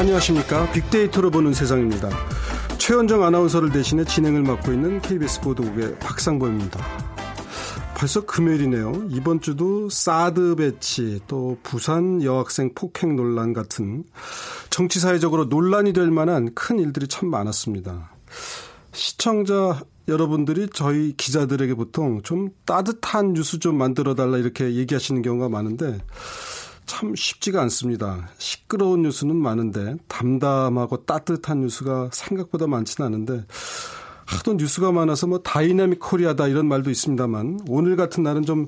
네, 안녕하십니까. 빅데이터로 보는 세상입니다. 최현정 아나운서를 대신해 진행을 맡고 있는 KBS 보도국의 박상보입니다. 벌써 금요일이네요. 이번 주도 사드 배치, 또 부산 여학생 폭행 논란 같은 정치사회적으로 논란이 될 만한 큰 일들이 참 많았습니다. 시청자 여러분들이 저희 기자들에게 보통 좀 따뜻한 뉴스 좀 만들어 달라 이렇게 얘기하시는 경우가 많은데 참 쉽지가 않습니다. 시끄러운 뉴스는 많은데 담담하고 따뜻한 뉴스가 생각보다 많지는 않은데 하도 뉴스가 많아서 뭐 Dynamic Korea다 이런 말도 있습니다만 오늘 같은 날은 좀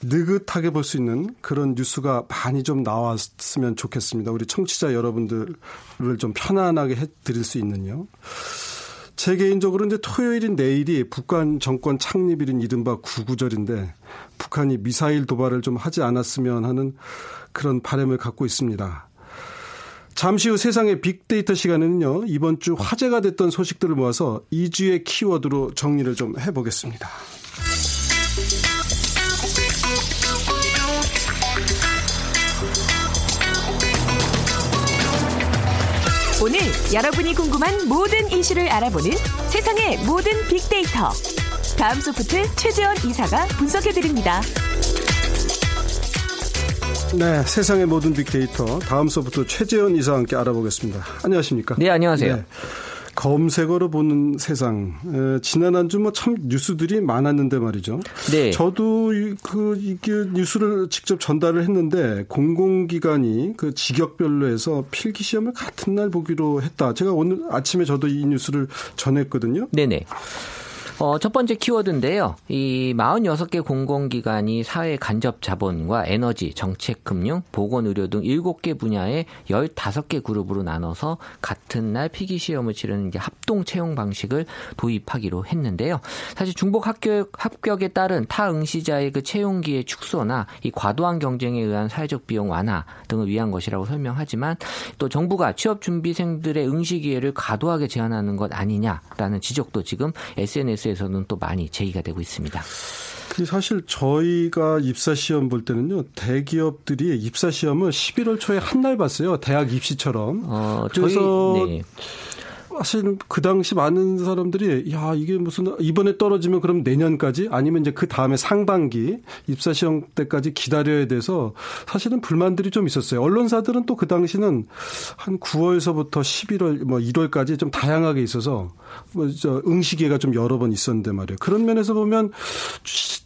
느긋하게 볼 수 있는 그런 뉴스가 많이 좀 나왔으면 좋겠습니다. 우리 청취자 여러분들을 좀 편안하게 해드릴 수 있는요. 제 개인적으로 이제 토요일인 내일이 북한 정권 창립일인 이른바 구구절인데 북한이 미사일 도발을 좀 하지 않았으면 하는 그런 바람을 갖고 있습니다. 잠시 후 세상의 빅데이터 시간에는요, 이번 주 화제가 됐던 소식들을 모아서 2주의 키워드로 정리를 좀 해보겠습니다. 오늘 여러분이 궁금한 모든 이슈를 알아보는 세상의 모든 빅데이터. 다음 소프트 최재원 이사가 분석해드립니다. 네, 세상의 모든 빅데이터 다음 소부터 최재현 이사와 함께 알아보겠습니다. 안녕하십니까? 네, 안녕하세요. 네. 검색어로 보는 세상. 에, 지난 한 주 뭐 참 뉴스들이 많았는데 말이죠. 네. 저도 그 이게 뉴스를 직접 전달을 했는데 공공기관이 그 직역별로 해서 필기 시험을 같은 날 보기로 했다. 제가 오늘 아침에 저도 이 뉴스를 전했거든요. 네네. 어, 첫 번째 키워드인데요. 이 46개 공공기관이 사회 간접 자본과 에너지, 정책, 금융, 보건 의료 등 7개 분야의 15개 그룹으로 나눠서 같은 날 필기 시험을 치르는 합동 채용 방식을 도입하기로 했는데요. 사실 중복 합격, 합격에 따른 타 응시자의 그 채용기의 축소나 이 과도한 경쟁에 의한 사회적 비용 완화 등을 위한 것이라고 설명하지만 또 정부가 취업 준비생들의 응시 기회를 과도하게 제한하는 것 아니냐라는 지적도 지금 SNS 뉴스에서는 또 많이 제기가 되고 있습니다. 사실 저희가 입사 시험 볼 때는요 대기업들이 입사 시험을 11월 초에 한 날 봤어요 대학 입시처럼. 어, 그래서 저희, 네. 사실 그 당시 많은 사람들이 야 이게 무슨 이번에 떨어지면 그럼 내년까지 아니면 이제 그 다음에 상반기 입사 시험 때까지 기다려야 돼서 사실은 불만들이 좀 있었어요. 언론사들은 또 그 당시는 한 9월서부터 11월 뭐 1월까지 좀 다양하게 있어서 뭐저 응시기회가 좀 여러 번 있었는데 말이에요. 그런 면에서 보면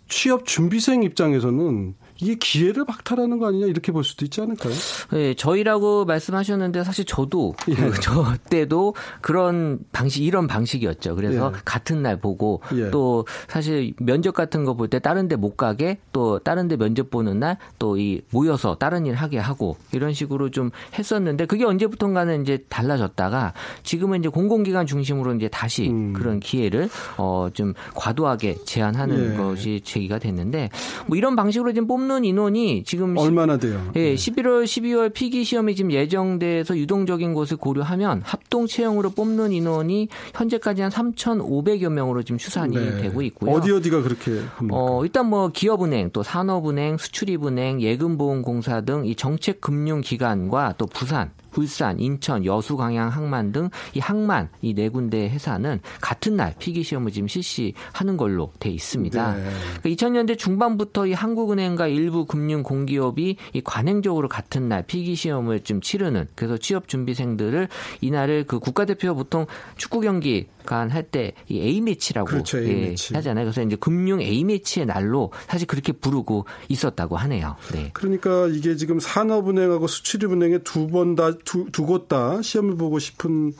취업 준비생 입장에서는 이게 기회를 박탈하는 거 아니냐 이렇게 볼 수도 있지 않을까요? 네, 저희라고 말씀하셨는데 사실 저도 예. 그, 저 때도 그런 방식 이런 방식이었죠. 그래서 예. 같은 날 보고 예. 또 사실 면접 같은 거 볼 때 다른 데 못 가게 또 다른 데 면접 보는 날 또 이 모여서 다른 일 하게 하고 이런 식으로 좀 했었는데 그게 언제부턴가는 이제 달라졌다가 지금은 이제 공공기관 중심으로 이제 다시 음. 그런 기회를 어 좀 과도하게 제한하는 예. 것이 제기가 됐는데 뭐 이런 방식으로 지금 뽑는 뽑는 인원이 지금 얼마나 돼요? 예, 11월, 12월 필기 시험이 지금 예정돼서 유동적인 것을 고려하면 합동 채용으로 뽑는 인원이 현재까지 한 3,500여 명으로 지금 추산이 네. 되고 있고요. 어디 어디가 그렇게 합니까? 어, 일단 뭐 기업은행, 또 산업은행, 수출입은행, 예금보험공사 등 이 정책 금융 기관과 또 부산 울산, 인천, 여수, 광양, 항만 등 이 항만 이 네 군데 회사는 같은 날 필기 시험을 지금 실시하는 걸로 돼 있습니다. 네. 그러니까 2000년대 중반부터 이 한국은행과 일부 금융 공기업이 이 관행적으로 같은 날 필기 시험을 좀 치르는 그래서 취업 준비생들을 이날을 그 국가대표 보통 축구 경기 간할때 이 A 매치라고 그렇죠, 예, 하잖아요. 그래서 이제 금융 A 매치의 날로 사실 그렇게 부르고 있었다고 하네요. 네. 그러니까 이게 지금 산업은행하고 수출입은행에 두번 다두 곳 다 시험을 보고 싶은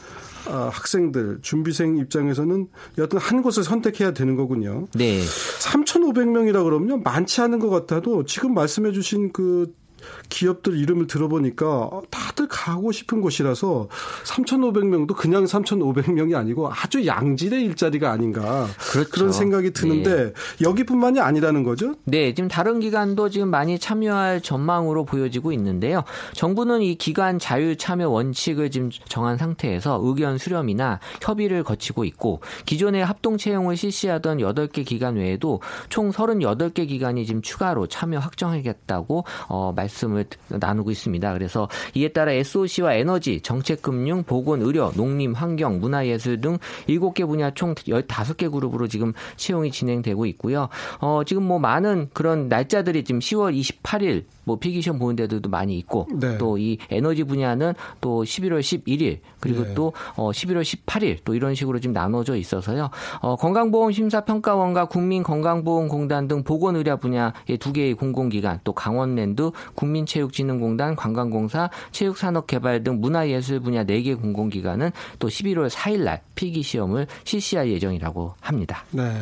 아, 학생들 준비생 입장에서는 여튼 한 곳을 선택해야 되는 거군요. 네. 3,500명이라 그러면 많지 않은 것 같아도 지금 말씀해 주신 그 기업들 이름을 들어보니까 다들 가고 싶은 곳이라서 3,500명도 그냥 3,500명이 아니고 아주 양질의 일자리가 아닌가 그렇죠. 그런 생각이 드는데 네. 여기뿐만이 아니라는 거죠? 네, 지금 다른 기관도 지금 많이 참여할 전망으로 보여지고 있는데요. 정부는 이 기관 자율 참여 원칙을 지금 정한 상태에서 의견 수렴이나 협의를 거치고 있고 기존의 합동 채용을 실시하던 8개 기관 외에도 총 38개 기관이 지금 추가로 참여 확정하겠다고 어, 말씀 말씀을 나누고 있습니다. 그래서 이에 따라 SOC와 에너지, 정책금융, 보건, 의료, 농림, 환경, 문화예술 등 7개 분야 총 15개 그룹으로 지금 채용이 진행되고 있고요. 어, 지금 뭐 많은 그런 날짜들이 지금 10월 28일 뭐 필기시험 보는 데들도 많이 있고 네. 또이 에너지 분야는 또 11월 11일 그리고 네. 또 어, 11월 18일 또 이런 식으로 지금 나눠져 있어서요. 어, 건강보험 심사평가원과 국민건강보험공단 등 보건의료 분야의 두 개의 공공기관 또 강원랜드 국민체육진흥공단 관광공사 체육산업개발 등 문화예술 분야 4개 공공기관은 또 11월 4일 날 필기 시험을 실시할 예정이라고 합니다. 네.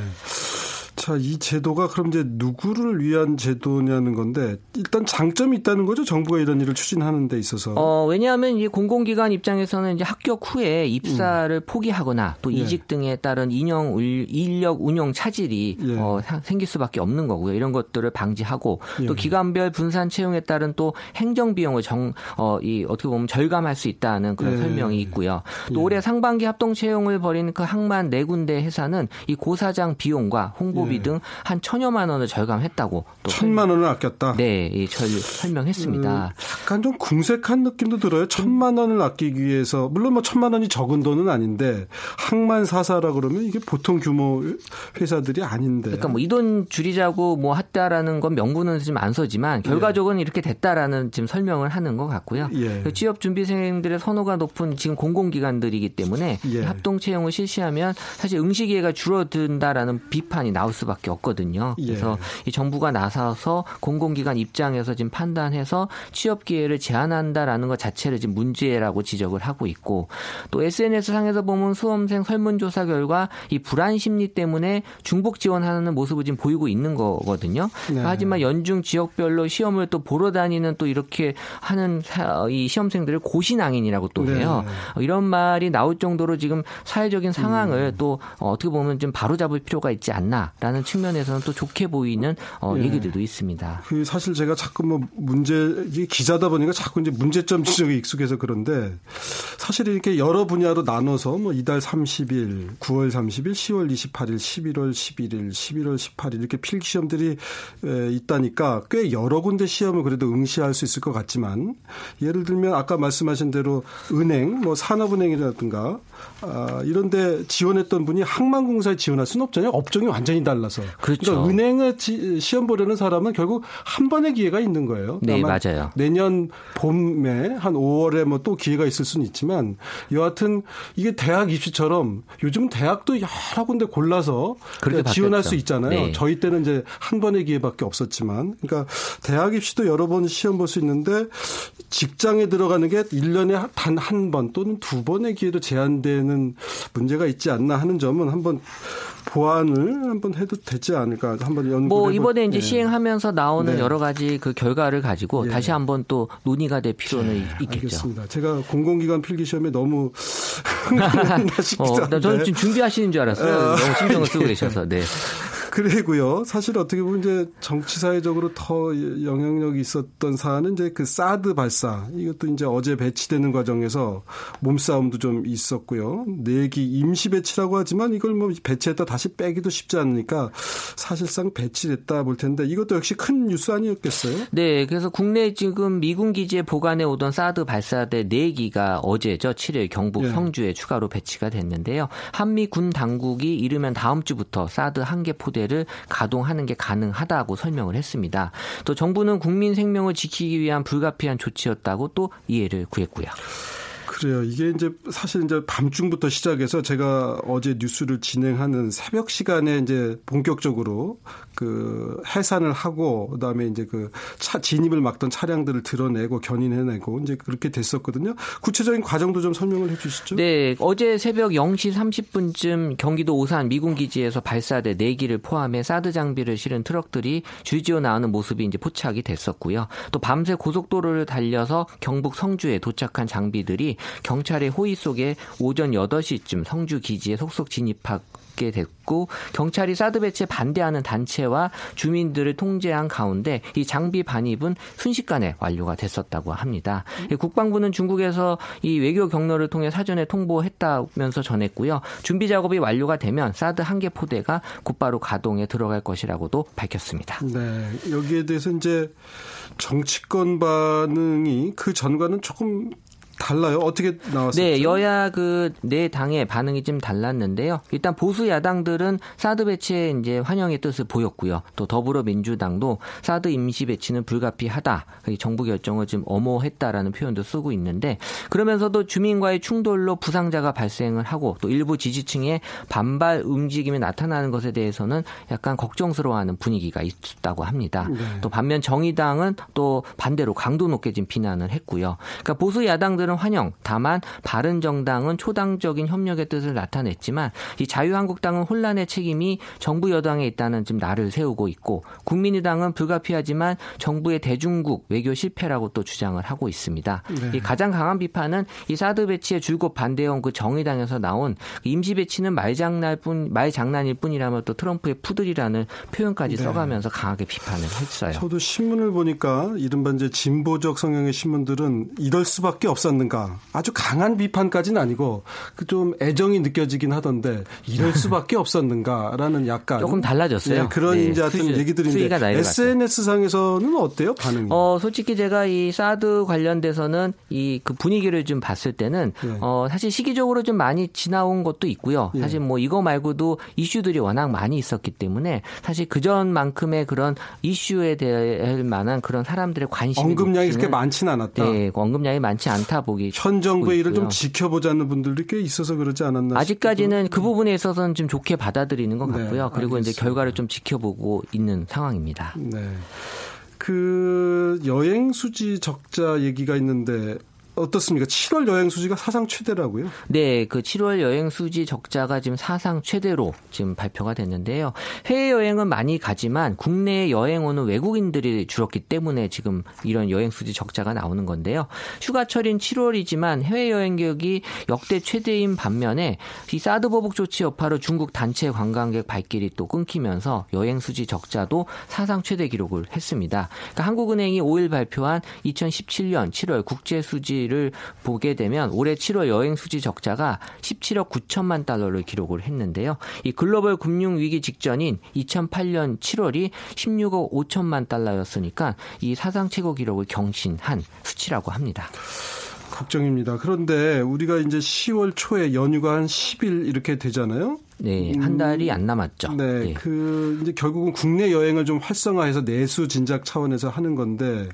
자, 이 제도가 그럼 이제 누구를 위한 제도냐는 건데 일단 장점이 있다는 거죠. 정부가 이런 일을 추진하는 데 있어서. 어, 왜냐하면 이 공공기관 입장에서는 이제 합격 후에 입사를 음. 포기하거나 또 예. 이직 등에 따른 인형 인력 운용 차질이 예. 어, 생길 수밖에 없는 거고요. 이런 것들을 방지하고 예. 또 기관별 분산 채용에 따른 또 행정 비용을 정 어, 이 어떻게 보면 절감할 수 있다는 그런 예. 설명이 있고요. 또 예. 올해 상반기 합동 채용을 벌인 그 항만 네 군데 회사는 이 고사장 비용과 홍보 교비 네. 등한 천여만 원을 절감했다고 또 천만 원을 아꼈다. 네, 예, 설명했습니다. 음, 약간 좀 궁색한 느낌도 들어요. 천만 원을 아끼기 위해서 물론 뭐 천만 원이 적은 돈은 아닌데 항만 사사라 그러면 이게 보통 규모 회사들이 아닌데. 그러니까 뭐 이 돈 줄이자고 뭐 했다라는 건 명분은 좀안 서지만 결과적으로는 예. 이렇게 됐다라는 지금 설명을 하는 것 같고요. 예. 그 취업 준비생들의 선호가 높은 지금 공공기관들이기 때문에 예. 합동 채용을 실시하면 사실 응시 기회가 줄어든다라는 비판이 나올 수 밖에 없거든요. 예. 그래서 예. 이 정부가 나서서 공공기관 입장에서 지금 판단해서 취업 기회를 제한한다라는 것 자체를 지금 문제라고 지적을 하고 있고 또 SNS 상에서 보면 수험생 설문조사 결과 이 불안 심리 때문에 중복 지원하는 모습을 지금 보이고 있는 거거든요. 네. 하지만 연중 지역별로 시험을 또 보러 다니는 또 이렇게 하는 이 시험생들을 고시낭인이라고 또 네. 해요. 네. 이런 말이 나올 정도로 지금 사회적인 상황을 음. 또 어떻게 보면 좀 바로잡을 필요가 있지 않나라는 라는 측면에서는 또 좋게 보이는 어, 예. 얘기들도 있습니다. 그 사실 제가 자꾸 뭐 문제 기자다 보니까 자꾸 이제 문제점 지적에 익숙해서 그런데 사실 이렇게 여러 분야로 나눠서 뭐 이달 30일, 9월 30일, 10월 28일, 11월 11일, 11월 18일 이렇게 필기 시험들이 있다니까 꽤 여러 군데 시험을 그래도 응시할 수 있을 것 같지만 예를 들면 아까 말씀하신 대로 은행, 뭐 산업은행이라든가 아, 이런데 지원했던 분이 항만공사에 지원할 수는 없잖아요. 업종이 완전히 달라서. 그렇죠. 그러니까 은행에 지, 시험 보려는 사람은 결국 한 번의 기회가 있는 거예요. 네, 맞아요. 내년 봄에 한 5월에 뭐 또 기회가 있을 수는 있지만 여하튼 이게 대학 입시처럼 요즘 대학도 여러 군데 골라서 지원할 수 있잖아요. 네. 저희 때는 이제 한 번의 기회밖에 없었지만 그러니까 대학 입시도 여러 번 시험 볼 수 있는데 직장에 들어가는 게 1년에 단 한 번 또는 두 번의 기회로 제한되는 문제가 있지 않나 하는 점은 한번 보완을 한번 해도 되지 않을까 한번 연구. 뭐 이번에 이제 네. 시행하면서 나오는 네. 여러 가지 그 결과를 가지고 네. 다시 한번 또 논의가 될 필요는 네. 있겠죠. 알겠습니다. 제가 공공기관 필기 시험에 너무 어, 저는 지금 준비하시는 줄 알았어요. 어. 너무 신경을 쓰고 계셔서. 네. 그리고요. 사실 어떻게 보면 이제 정치 사회적으로 더 영향력이 있었던 사안은 이제 그 사드 발사 이것도 이제 어제 배치되는 과정에서 몸싸움도 좀 있었고요. 내기 임시 배치라고 하지만 이걸 뭐 배치했다 다시 빼기도 쉽지 않으니까 사실상 배치됐다 볼 텐데 이것도 역시 큰 뉴스 아니었겠어요? 네, 그래서 국내 지금 미군 기지에 보관해 오던 사드 발사대 4기가 어제죠 7일 경북 네. 성주에 추가로 배치가 됐는데요. 한미 군 당국이 이르면 다음 주부터 사드 한 개 포대 부대를 가동하는 게 가능하다고 설명을 했습니다. 또 정부는 국민 생명을 지키기 위한 불가피한 조치였다고 또 이해를 구했고요. 그래요. 이게 이제 사실 이제 밤중부터 시작해서 제가 어제 뉴스를 진행하는 새벽 시간에 이제 본격적으로 그 해산을 하고 그다음에 이제 그 차 진입을 막던 차량들을 드러내고 견인해내고 이제 그렇게 됐었거든요. 구체적인 과정도 좀 설명을 해 주시죠. 네. 어제 새벽 0시 30분쯤 경기도 오산 미군 기지에서 발사대 4기를 포함해 사드 장비를 실은 트럭들이 줄지어 나오는 모습이 이제 포착이 됐었고요. 또 밤새 고속도로를 달려서 경북 성주에 도착한 장비들이 경찰의 호의 속에 오전 8시쯤 성주 기지에 속속 이루어지게 됐고 경찰이 사드 배치에 반대하는 단체와 주민들을 통제한 가운데 이 장비 반입은 순식간에 완료가 됐었다고 합니다. 국방부는 중국에서 이 외교 경로를 통해 사전에 통보했다면서 전했고요. 준비 작업이 완료가 되면 사드 한 개 포대가 곧바로 가동에 들어갈 것이라고도 밝혔습니다. 네, 여기에 대해서 이제 정치권 반응이 그 전과는 조금 달라요? 어떻게 나왔었죠? 네, 여야 그 네 당의 반응이 좀 달랐는데요. 일단 보수 야당들은 사드 배치에 이제 환영의 뜻을 보였고요. 또 더불어민주당도 사드 임시 배치는 불가피하다. 정부 결정을 좀 엄호했다라는 표현도 쓰고 있는데 그러면서도 주민과의 충돌로 부상자가 발생을 하고 또 일부 지지층의 반발 움직임이 나타나는 것에 대해서는 약간 걱정스러워하는 분위기가 있다고 합니다. 네. 또 반면 정의당은 또 반대로 강도 높게 지금 비난을 했고요. 그러니까 보수 야당들은 국민들은 환영. 다만 바른 정당은 초당적인 협력의 뜻을 나타냈지만 이 자유한국당은 혼란의 책임이 정부 여당에 있다는 지금 날을 세우고 있고 국민의당은 불가피하지만 정부의 대중국 외교 실패라고 또 주장을 하고 있습니다. 네. 이 가장 강한 비판은 이 사드 배치에 줄곧 반대해온 그 정의당에서 나온 임시 배치는 말장난 뿐 말장난일 뿐이라며 또 트럼프의 푸들이라는 표현까지 네. 써가면서 강하게 비판을 했어요. 저도 신문을 보니까 이른바 이제 진보적 성향의 신문들은 이럴 수밖에 없었는데 않는가. 아주 강한 비판까지는 아니고 그좀 애정이 느껴지긴 하던데 이럴 수밖에 없었는가라는 약간 조금 달라졌어요. 네, 그런 네, 이제 하여튼 얘기들인데 SNS 상에서는 어때요 반응이? 어 솔직히 제가 이 사드 관련돼서는 이 그 분위기를 좀 봤을 때는 네. 어 사실 시기적으로 좀 많이 지나온 것도 있고요. 예. 사실 뭐 이거 말고도 이슈들이 워낙 많이 있었기 때문에 사실 그 전만큼의 그런 이슈에 대할 만한 그런 사람들의 관심 언급량이 그렇게 많지는 않았다. 네, 언급량이 많지 않다 보기 현 정부의 일을 좀 지켜보자는 분들이 꽤 있어서 그러지 않았나 아직까지는 싶어도. 그 부분에 있어서는 좀 좋게 받아들이는 것 네, 같고요. 네, 그리고 알겠습니다. 이제 결과를 좀 지켜보고 있는 상황입니다. 네. 그 여행 수지 적자 얘기가 있는데 어떻습니까? 7월 여행 수지가 사상 최대라고요? 네, 그 7월 여행 수지 적자가 지금 사상 최대로 지금 발표가 됐는데요. 해외 여행은 많이 가지만 국내에 여행 오는 외국인들이 줄었기 때문에 지금 이런 여행 수지 적자가 나오는 건데요. 휴가철인 7월이지만 해외 여행 객이 역대 최대인 반면에 이 사드 보복 조치 여파로 중국 단체 관광객 발길이 또 끊기면서 여행 수지 적자도 사상 최대 기록을 했습니다. 그러니까 한국은행이 5일 발표한 2017년 7월 국제 수지 수지를 보게 되면 올해 7월 여행 수지 적자가 17억 9천만 달러를 기록을 했는데요. 이 글로벌 금융 위기 직전인 2008년 7월이 16억 5천만 달러였으니까 이 사상 최고 기록을 경신한 수치라고 합니다. 걱정입니다. 그런데 우리가 이제 10월 초에 연휴가 한 10일 이렇게 되잖아요. 네, 한 달이 안 남았죠. 네, 네, 그 이제 결국은 국내 여행을 좀 활성화해서 내수 진작 차원에서 하는 건데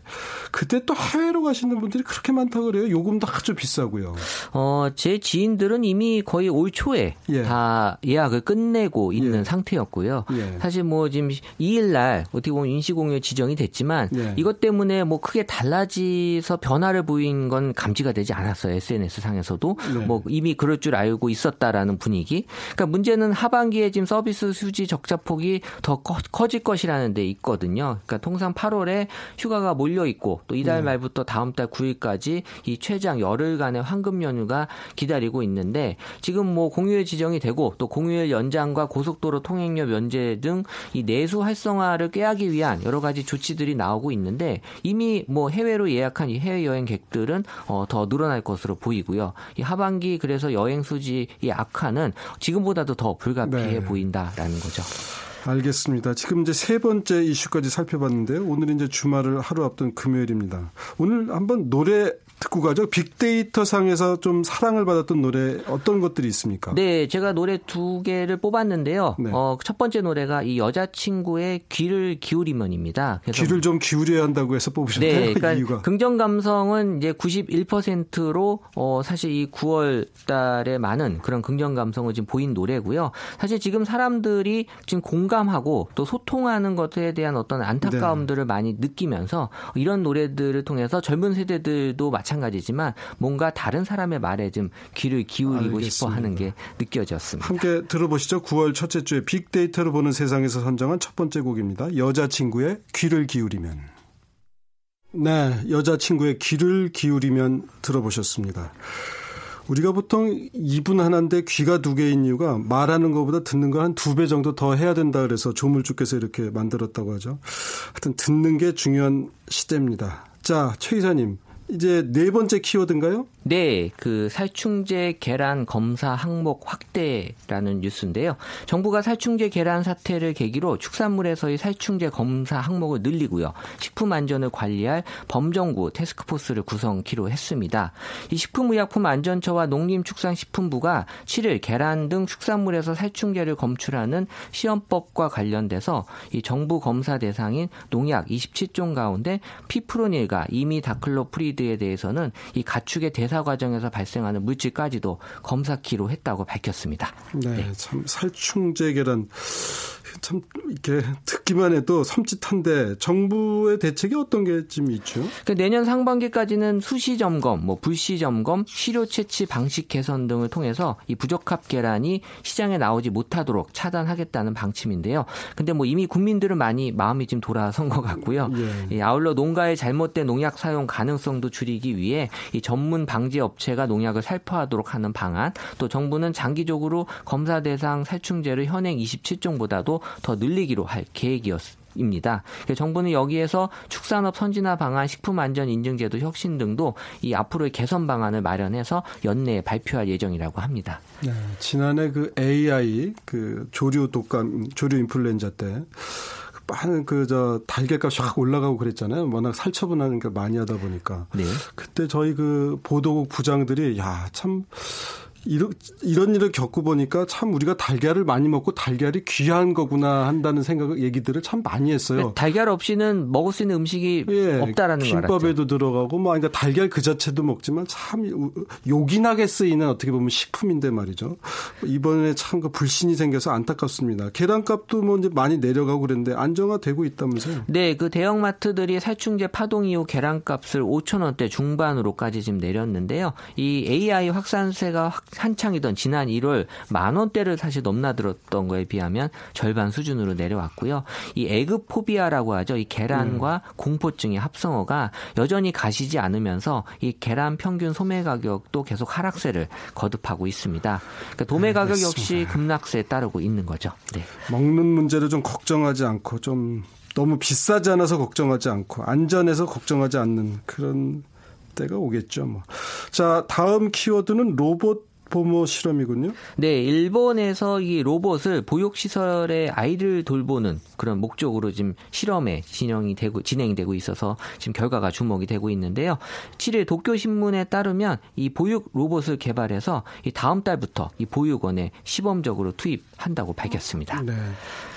그때 또 해외로 가시는 분들이 그렇게 많다 그래요. 요금도 아주 비싸고요. 어, 제 지인들은 이미 거의 올 초에 예. 다 예약을 끝내고 있는 예. 상태였고요. 예. 사실 뭐 지금 2일 날 어떻게 보면 인시공휴 지정이 됐지만 예. 이것 때문에 뭐 크게 달라지서 변화를 보인 건 감지가 되지 않았어요. SNS 상에서도 네. 뭐 이미 그럴 줄 알고 있었다라는 분위기. 그러니까 문제 문제는 하반기에 지금 서비스 수지 적자 폭이 더 커질 것이라는 데 있거든요. 그러니까 통상 8월에 휴가가 몰려 있고 또 이달 네. 말부터 다음 달 9일까지 이 최장 열흘간의 황금 연휴가 기다리고 있는데 지금 뭐 공휴일 지정이 되고 또 공휴일 연장과 고속도로 통행료 면제 등 이 내수 활성화를 꾀하기 위한 여러 가지 조치들이 나오고 있는데 이미 뭐 해외로 예약한 이 해외 여행객들은 어, 더 늘어날 것으로 보이고요. 이 하반기 그래서 여행 수지의 악화는 지금보다도 더더 불가피해 네. 보인다라는 거죠. 알겠습니다. 지금 이제 세 번째 이슈까지 살펴봤는데요. 오늘 이제 주말을 하루 앞둔 금요일입니다. 오늘 한번 노래 듣고 가죠. 빅데이터 상에서 좀 사랑을 받았던 노래 어떤 것들이 있습니까? 네, 제가 노래 두 개를 뽑았는데요. 네. 어, 첫 번째 노래가 이 여자친구의 귀를 기울이면입니다. 귀를 좀 기울여야 한다고 해서 뽑으셨나요? 네, 그러니까 이유가. 긍정 감성은 이제 91%로 어, 사실 이 9월 달에 많은 그런 긍정 감성을 지금 보인 노래고요. 사실 지금 사람들이 지금 공감하고 또 소통하는 것에 대한 어떤 안타까움들을 네. 많이 느끼면서 이런 노래들을 통해서 젊은 세대들도 마찬가지 지만 뭔가 다른 사람의 말에 좀 귀를 기울이고 알겠습니다. 싶어 하는 게 느껴졌습니다. 함께 들어보시죠. 9월 첫째 주에 빅데이터로 보는 세상에서 선정한 첫 번째 곡입니다. 여자친구의 귀를 기울이면. 네, 여자친구의 귀를 기울이면 들어보셨습니다. 우리가 보통 입은 하나인데 귀가 두 개인 이유가 말하는 것보다 듣는 걸 한 두 배 정도 더 해야 된다 그래서 조물주께서 이렇게 만들었다고 하죠. 하여튼 듣는 게 중요한 시대입니다. 자, 최 이사님. 이제 네 번째 키워드인가요? 네, 그 살충제 계란 검사 항목 확대라는 뉴스인데요. 정부가 살충제 계란 사태를 계기로 축산물에서의 살충제 검사 항목을 늘리고요. 식품 안전을 관리할 범정부 테스크포스를 구성키로 했습니다. 이 식품의약품안전처와 농림축산식품부가 7일 계란 등 축산물에서 살충제를 검출하는 시험법과 관련돼서 이 정부 검사 대상인 농약 27종 가운데 피프로닐과 이미다클로프리 드에 대해서는 이 가축의 대상 검사 과정에서 발생하는 물질까지도 검사 키로 했다고 밝혔습니다. 네, 네. 참 살충제 계란 참 이렇게 듣기만 해도 섬찟한데 정부의 대책이 어떤 게좀 있죠? 그 내년 상반기까지는 수시 점검, 뭐 불시 점검, 시료 채취 방식 개선 등을 통해서 이 부적합 계란이 시장에 나오지 못하도록 차단하겠다는 방침인데요. 근데 뭐 이미 국민들은 많이 마음이 좀 돌아선 것 같고요. 예. 아울러 농가의 잘못된 농약 사용 가능성도 줄이기 위해 이 전문 방지 업체가 농약을 살포하도록 하는 방안, 또 정부는 장기적으로 검사 대상 살충제를 현행 27종보다도 더 늘리기로 할 계획이었습니다. 입니다. 정부는 여기에서 축산업 선진화 방안, 식품 안전 인증 제도 혁신 등도 이 앞으로의 개선 방안을 마련해서 연내에 발표할 예정이라고 합니다. 네, 지난해 그 AI 그 조류 독감, 조류 인플루엔자 때 많은 그 저 달걀값이 확 올라가고 그랬잖아요. 워낙 살처분하는 게 많이 하다 보니까. 네. 그때 저희 그 보도국 부장들이 야 참 이런, 이런 일을 겪고 보니까 참 우리가 달걀을 많이 먹고 달걀이 귀한 거구나 한다는 생각, 얘기들을 참 많이 했어요. 네, 달걀 없이는 먹을 수 있는 음식이 예, 없다라는 거 김밥에도 들어가고 뭐 그러니까 달걀 그 자체도 먹지만 참 요긴하게 쓰이는 어떻게 보면 식품인데 말이죠. 이번에 참 그 불신이 생겨서 안타깝습니다. 계란값도 뭐 이제 많이 내려가고 그랬는데 안정화되고 있다면서요? 네, 그 대형마트들이 살충제 파동 이후 계란값을 5천 원대 중반으로까지 지금 내렸는데요. 이 AI 확산세가 확 한창이던 지난 1월 만 원대를 사실 넘나들었던 거에 비하면 절반 수준으로 내려왔고요. 이 에그포비아라고 하죠. 이 계란과 음. 공포증의 합성어가 여전히 가시지 않으면서 이 계란 평균 소매 가격도 계속 하락세를 거듭하고 있습니다. 그러니까 도매 가격 역시 급락세에 따르고 있는 거죠. 네. 먹는 문제를 좀 걱정하지 않고 좀 너무 비싸지 않아서 걱정하지 않고 안전해서 걱정하지 않는 그런 때가 오겠죠. 뭐. 자, 다음 키워드는 로봇 보모 실험이군요. 네, 일본에서 이 로봇을 보육 시설의 아이를 돌보는 그런 목적으로 지금 실험에 진행이 되고 진행이 되고 있어서 지금 결과가 주목이 되고 있는데요. 7일 도쿄 신문에 따르면 이 보육 로봇을 개발해서 이 다음 달부터 이 보육원에 시범적으로 투입한다고 밝혔습니다. 네.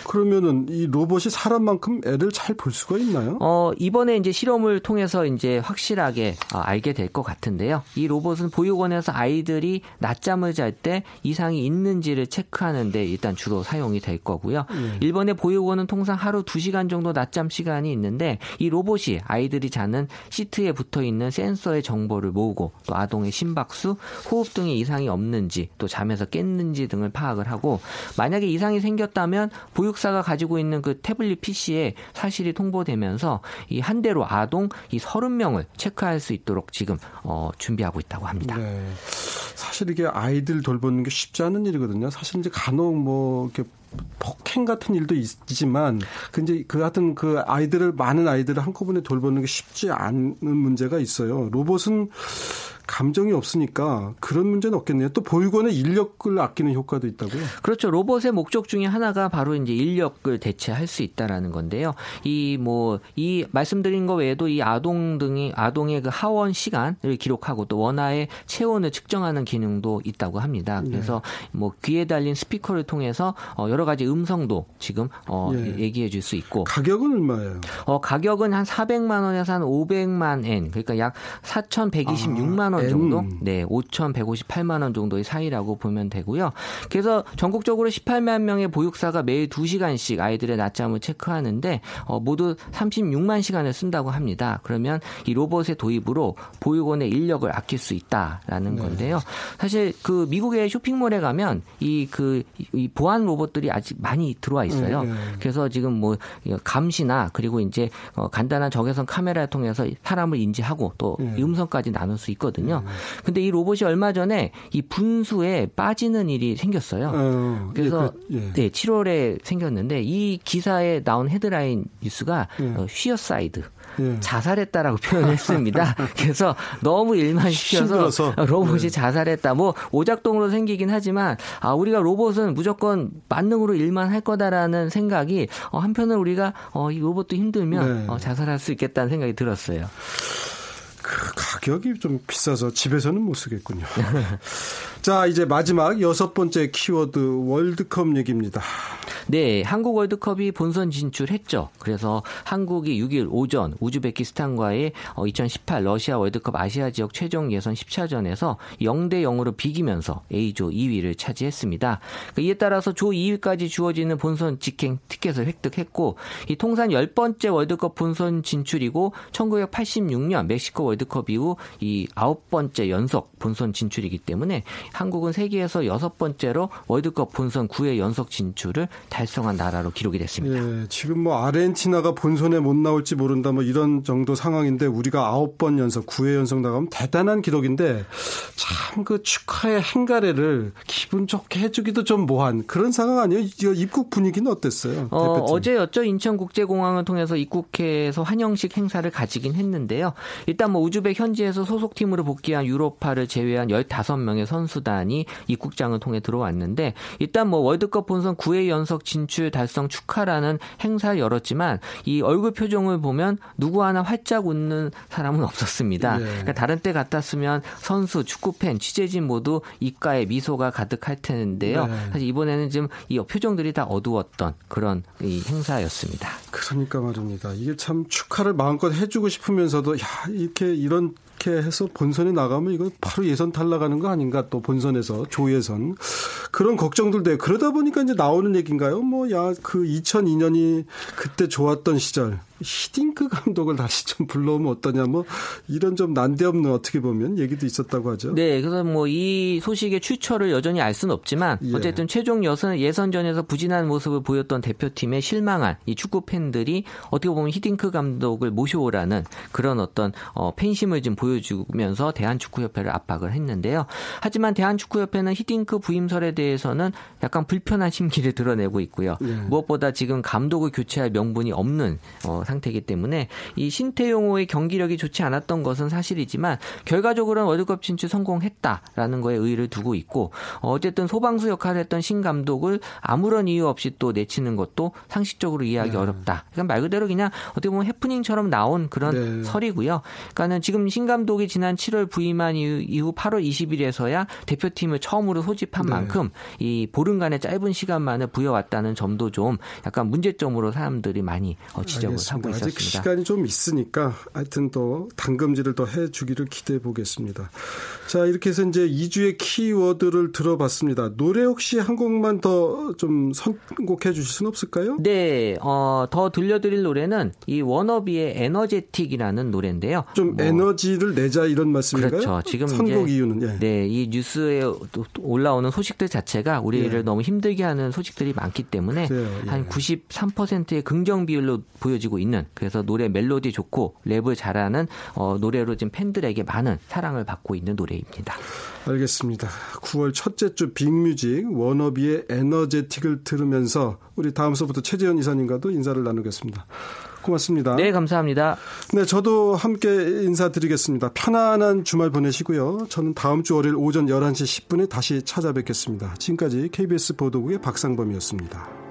그러면은 이 로봇이 사람만큼 애를 잘 볼 수가 있나요? 어, 이번에 이제 실험을 통해서 이제 확실하게 어, 알게 될 것 같은데요. 이 로봇은 보육원에서 아이들이 낮잠을 잘 때 이상이 있는지를 체크하는데 일단 주로 사용이 될 거고요. 음. 일본의 보육원은 통상 하루 2시간 정도 낮잠 시간이 있는데 이 로봇이 아이들이 자는 시트에 붙어 있는 센서의 정보를 모으고 또 아동의 심박수, 호흡 등의 이상이 없는지 또 잠에서 깼는지 등을 파악을 하고 만약에 이상이 생겼다면 보육 기숙사가 가지고 있는 그 태블릿 PC에 사실이 통보되면서 이 한 대로 아동 이 30명을 체크할 수 있도록 지금 어, 준비하고 있다고 합니다. 네. 사실 이게 아이들 돌보는 게 쉽지 않은 일이거든요. 사실 이제 간혹 뭐 이렇게 폭행 같은 일도 있지만 그 이제 그 같은 그 아이들을 많은 아이들을 한꺼번에 돌보는 게 쉽지 않은 문제가 있어요. 로봇은 감정이 없으니까 그런 문제는 없겠네요. 또 보육원의 인력을 아끼는 효과도 있다고요? 그렇죠. 로봇의 목적 중에 하나가 바로 이제 인력을 대체할 수 있다라는 건데요. 이 뭐이 뭐, 이 말씀드린 거 외에도 이 아동 등이 아동의 그 하원 시간을 기록하고 또 원화의 체온을 측정하는 기능도 있다고 합니다. 네. 그래서 네. 뭐 귀에 달린 스피커를 통해서 어 여러 가지 음성도 지금 어 예. 얘기해 줄 수 있고 가격은 얼마예요? 어 가격은 한 400만 원에서 한 500만 엔 그러니까 약 4,126만 원원 정도, 음. 네, 5,158만 원 정도의 사이라고 보면 되고요. 그래서 전국적으로 18만 명의 보육사가 매일 2시간씩 아이들의 낮잠을 체크하는데 어, 모두 36만 시간을 쓴다고 합니다. 그러면 이 로봇의 도입으로 보육원의 인력을 아낄 수 있다라는 네. 건데요. 사실 그 미국의 쇼핑몰에 가면 이 그 이 보안 로봇들이 아직 많이 들어와 있어요. 네. 그래서 지금 뭐 감시나 그리고 이제 어, 간단한 적외선 카메라를 통해서 사람을 인지하고 또 네. 음성까지 나눌 수 있거든요. 있거든요. 네. 근데 이 로봇이 얼마 전에 이 분수에 빠지는 일이 생겼어요. 어, 그래서 예, 그, 예. 네, 7월에 생겼는데 이 기사에 나온 헤드라인 뉴스가 예. 어, suicide 예. 자살했다라고 표현했습니다. 그래서 너무 일만 시켜서 로봇이 네. 자살했다. 뭐 오작동으로 생기긴 하지만 아 우리가 로봇은 무조건 만능으로 일만 할 거다라는 생각이 어, 한편은 우리가 어, 이 로봇도 힘들면 네. 어, 자살할 수 있겠다는 생각이 들었어요. 그 가격이 좀 비싸서 집에서는 못 쓰겠군요. 자, 이제 마지막 여섯 번째 키워드 월드컵 얘기입니다. 네, 한국 월드컵이 본선 진출했죠. 그래서 한국이 6일 오전 우즈베키스탄과의 2018 어, 러시아 월드컵 아시아 지역 최종 예선 10차전에서 0대 0으로 비기면서 A조 2위를 차지했습니다. 그러니까 이에 따라서 조 2위까지 주어지는 본선 직행 티켓을 획득했고 이 통산 10번째 월드컵 본선 진출이고 1986년 멕시코 월드컵 이후 이 아홉 번째 연속 본선 진출이기 때문에 한국은 세계에서 여섯 번째로 월드컵 본선 9회 연속 진출을 달성한 나라로 기록이 됐습니다. 예, 지금 뭐 아르헨티나가 본선에 못 나올지 모른다 뭐 이런 정도 상황인데 우리가 아홉 번 연속 9회 연속 나가면 대단한 기록인데 참 그 축하의 행가래를 기분 좋게 해주기도 좀 뭐한 그런 상황 아니에요? 입국 분위기는 어땠어요? 어, 어제였죠. 인천국제공항을 통해서 입국해서 환영식 행사를 가지긴 했는데요. 일단 뭐 우즈벡 현지에서 소속팀으로 복귀한 유로파를 제외한 15명의 선수단이 입국장을 통해 들어왔는데 일단 뭐 월드컵 본선 9회 연속 진출 달성 축하라는 행사를 열었지만 이 얼굴 표정을 보면 누구 하나 활짝 웃는 사람은 없었습니다. 네. 그러니까 다른 때 같았으면 선수, 축구 팬, 취재진 모두 입가에 미소가 가득할 텐데요. 네. 사실 이번에는 지금 이 표정들이 다 어두웠던 그런 이 행사였습니다. 그러니까 말입니다. 이게 참 축하를 마음껏 해주고 싶으면서도 야 이렇게 이런 이렇게 해서 본선에 나가면 이거 바로 예선 탈락하는 거 아닌가 또 본선에서 조예선 그런 걱정들도 해요. 그러다 보니까 이제 나오는 얘기인가요? 뭐 야 그 2002년이 그때 좋았던 시절 히딩크 감독을 다시 좀 불러오면 어떠냐 뭐 이런 좀 난데없는 어떻게 보면 얘기도 있었다고 하죠. 네, 그래서 뭐 이 소식의 출처를 여전히 알 수는 없지만 예. 어쨌든 최종 예선 예선전에서 부진한 모습을 보였던 대표팀에 실망한 이 축구 팬들이 어떻게 보면 히딩크 감독을 모셔오라는 그런 어떤 어, 팬심을 좀 보여주면서 대한축구협회를 압박을 했는데요. 하지만 대한축구협회는 히딩크 부임설에 대해서는 약간 불편한 심기를 드러내고 있고요. 예. 무엇보다 지금 감독을 교체할 명분이 없는 어, 상태이기 때문에 이 신태용호의 경기력이 좋지 않았던 것은 사실이지만 결과적으로는 월드컵 진출 성공했다라는 거에 의의를 두고 있고 어쨌든 소방수 역할을 했던 신 감독을 아무런 이유 없이 또 내치는 것도 상식적으로 이해하기 네. 어렵다. 그러니까 말 그대로 그냥 어떻게 보면 해프닝처럼 나온 그런 네. 설이고요. 그러니까는 지금 신 감독이 지난 7월 부임한 이후 8월 20일에서야 대표팀을 처음으로 소집한 네. 만큼 이 보름간의 짧은 시간 만에 부여왔다는 점도 좀 약간 문제점으로 사람들이 많이 어, 지적을 알겠습니다. 하고 있었습니다. 아직 시간이 좀 있으니까 하여튼 또 당금질을 더 해주기를 기대해 보겠습니다. 자 이렇게 해서 이제 2주의 키워드를 들어봤습니다. 노래 혹시 한 곡만 더 좀 선곡해 주실 수는 없을까요? 네, 어, 더 들려드릴 노래는 이 워너원의 Energetic이라는 노래인데요. 좀 뭐, 에너지를 내자 이런 말씀인가요? 그렇죠. 지금 선곡 이유는 예. 네, 이 뉴스에 올라오는 소식들 자체가 우리를 예. 너무 힘들게 하는 소식들이 많기 때문에 예. 한 93%의 긍정 비율로 보여지고 있는 그래서 노래 멜로디 좋고 랩을 잘하는 어, 노래로 지금 팬들에게 많은 사랑을 받고 있는 노래입니다. 알겠습니다. 9월 첫째 주 big music 워너원의 Energetic을 들으면서 우리 다음 수부터 최재현 이사님과도 인사를 나누겠습니다. 고맙습니다. 네, 감사합니다. 네, 저도 함께 인사드리겠습니다. 편안한 주말 보내시고요. 저는 다음 주 월요일 오전 11시 10분에 다시 찾아뵙겠습니다. 지금까지 KBS 보도국의 박상범이었습니다.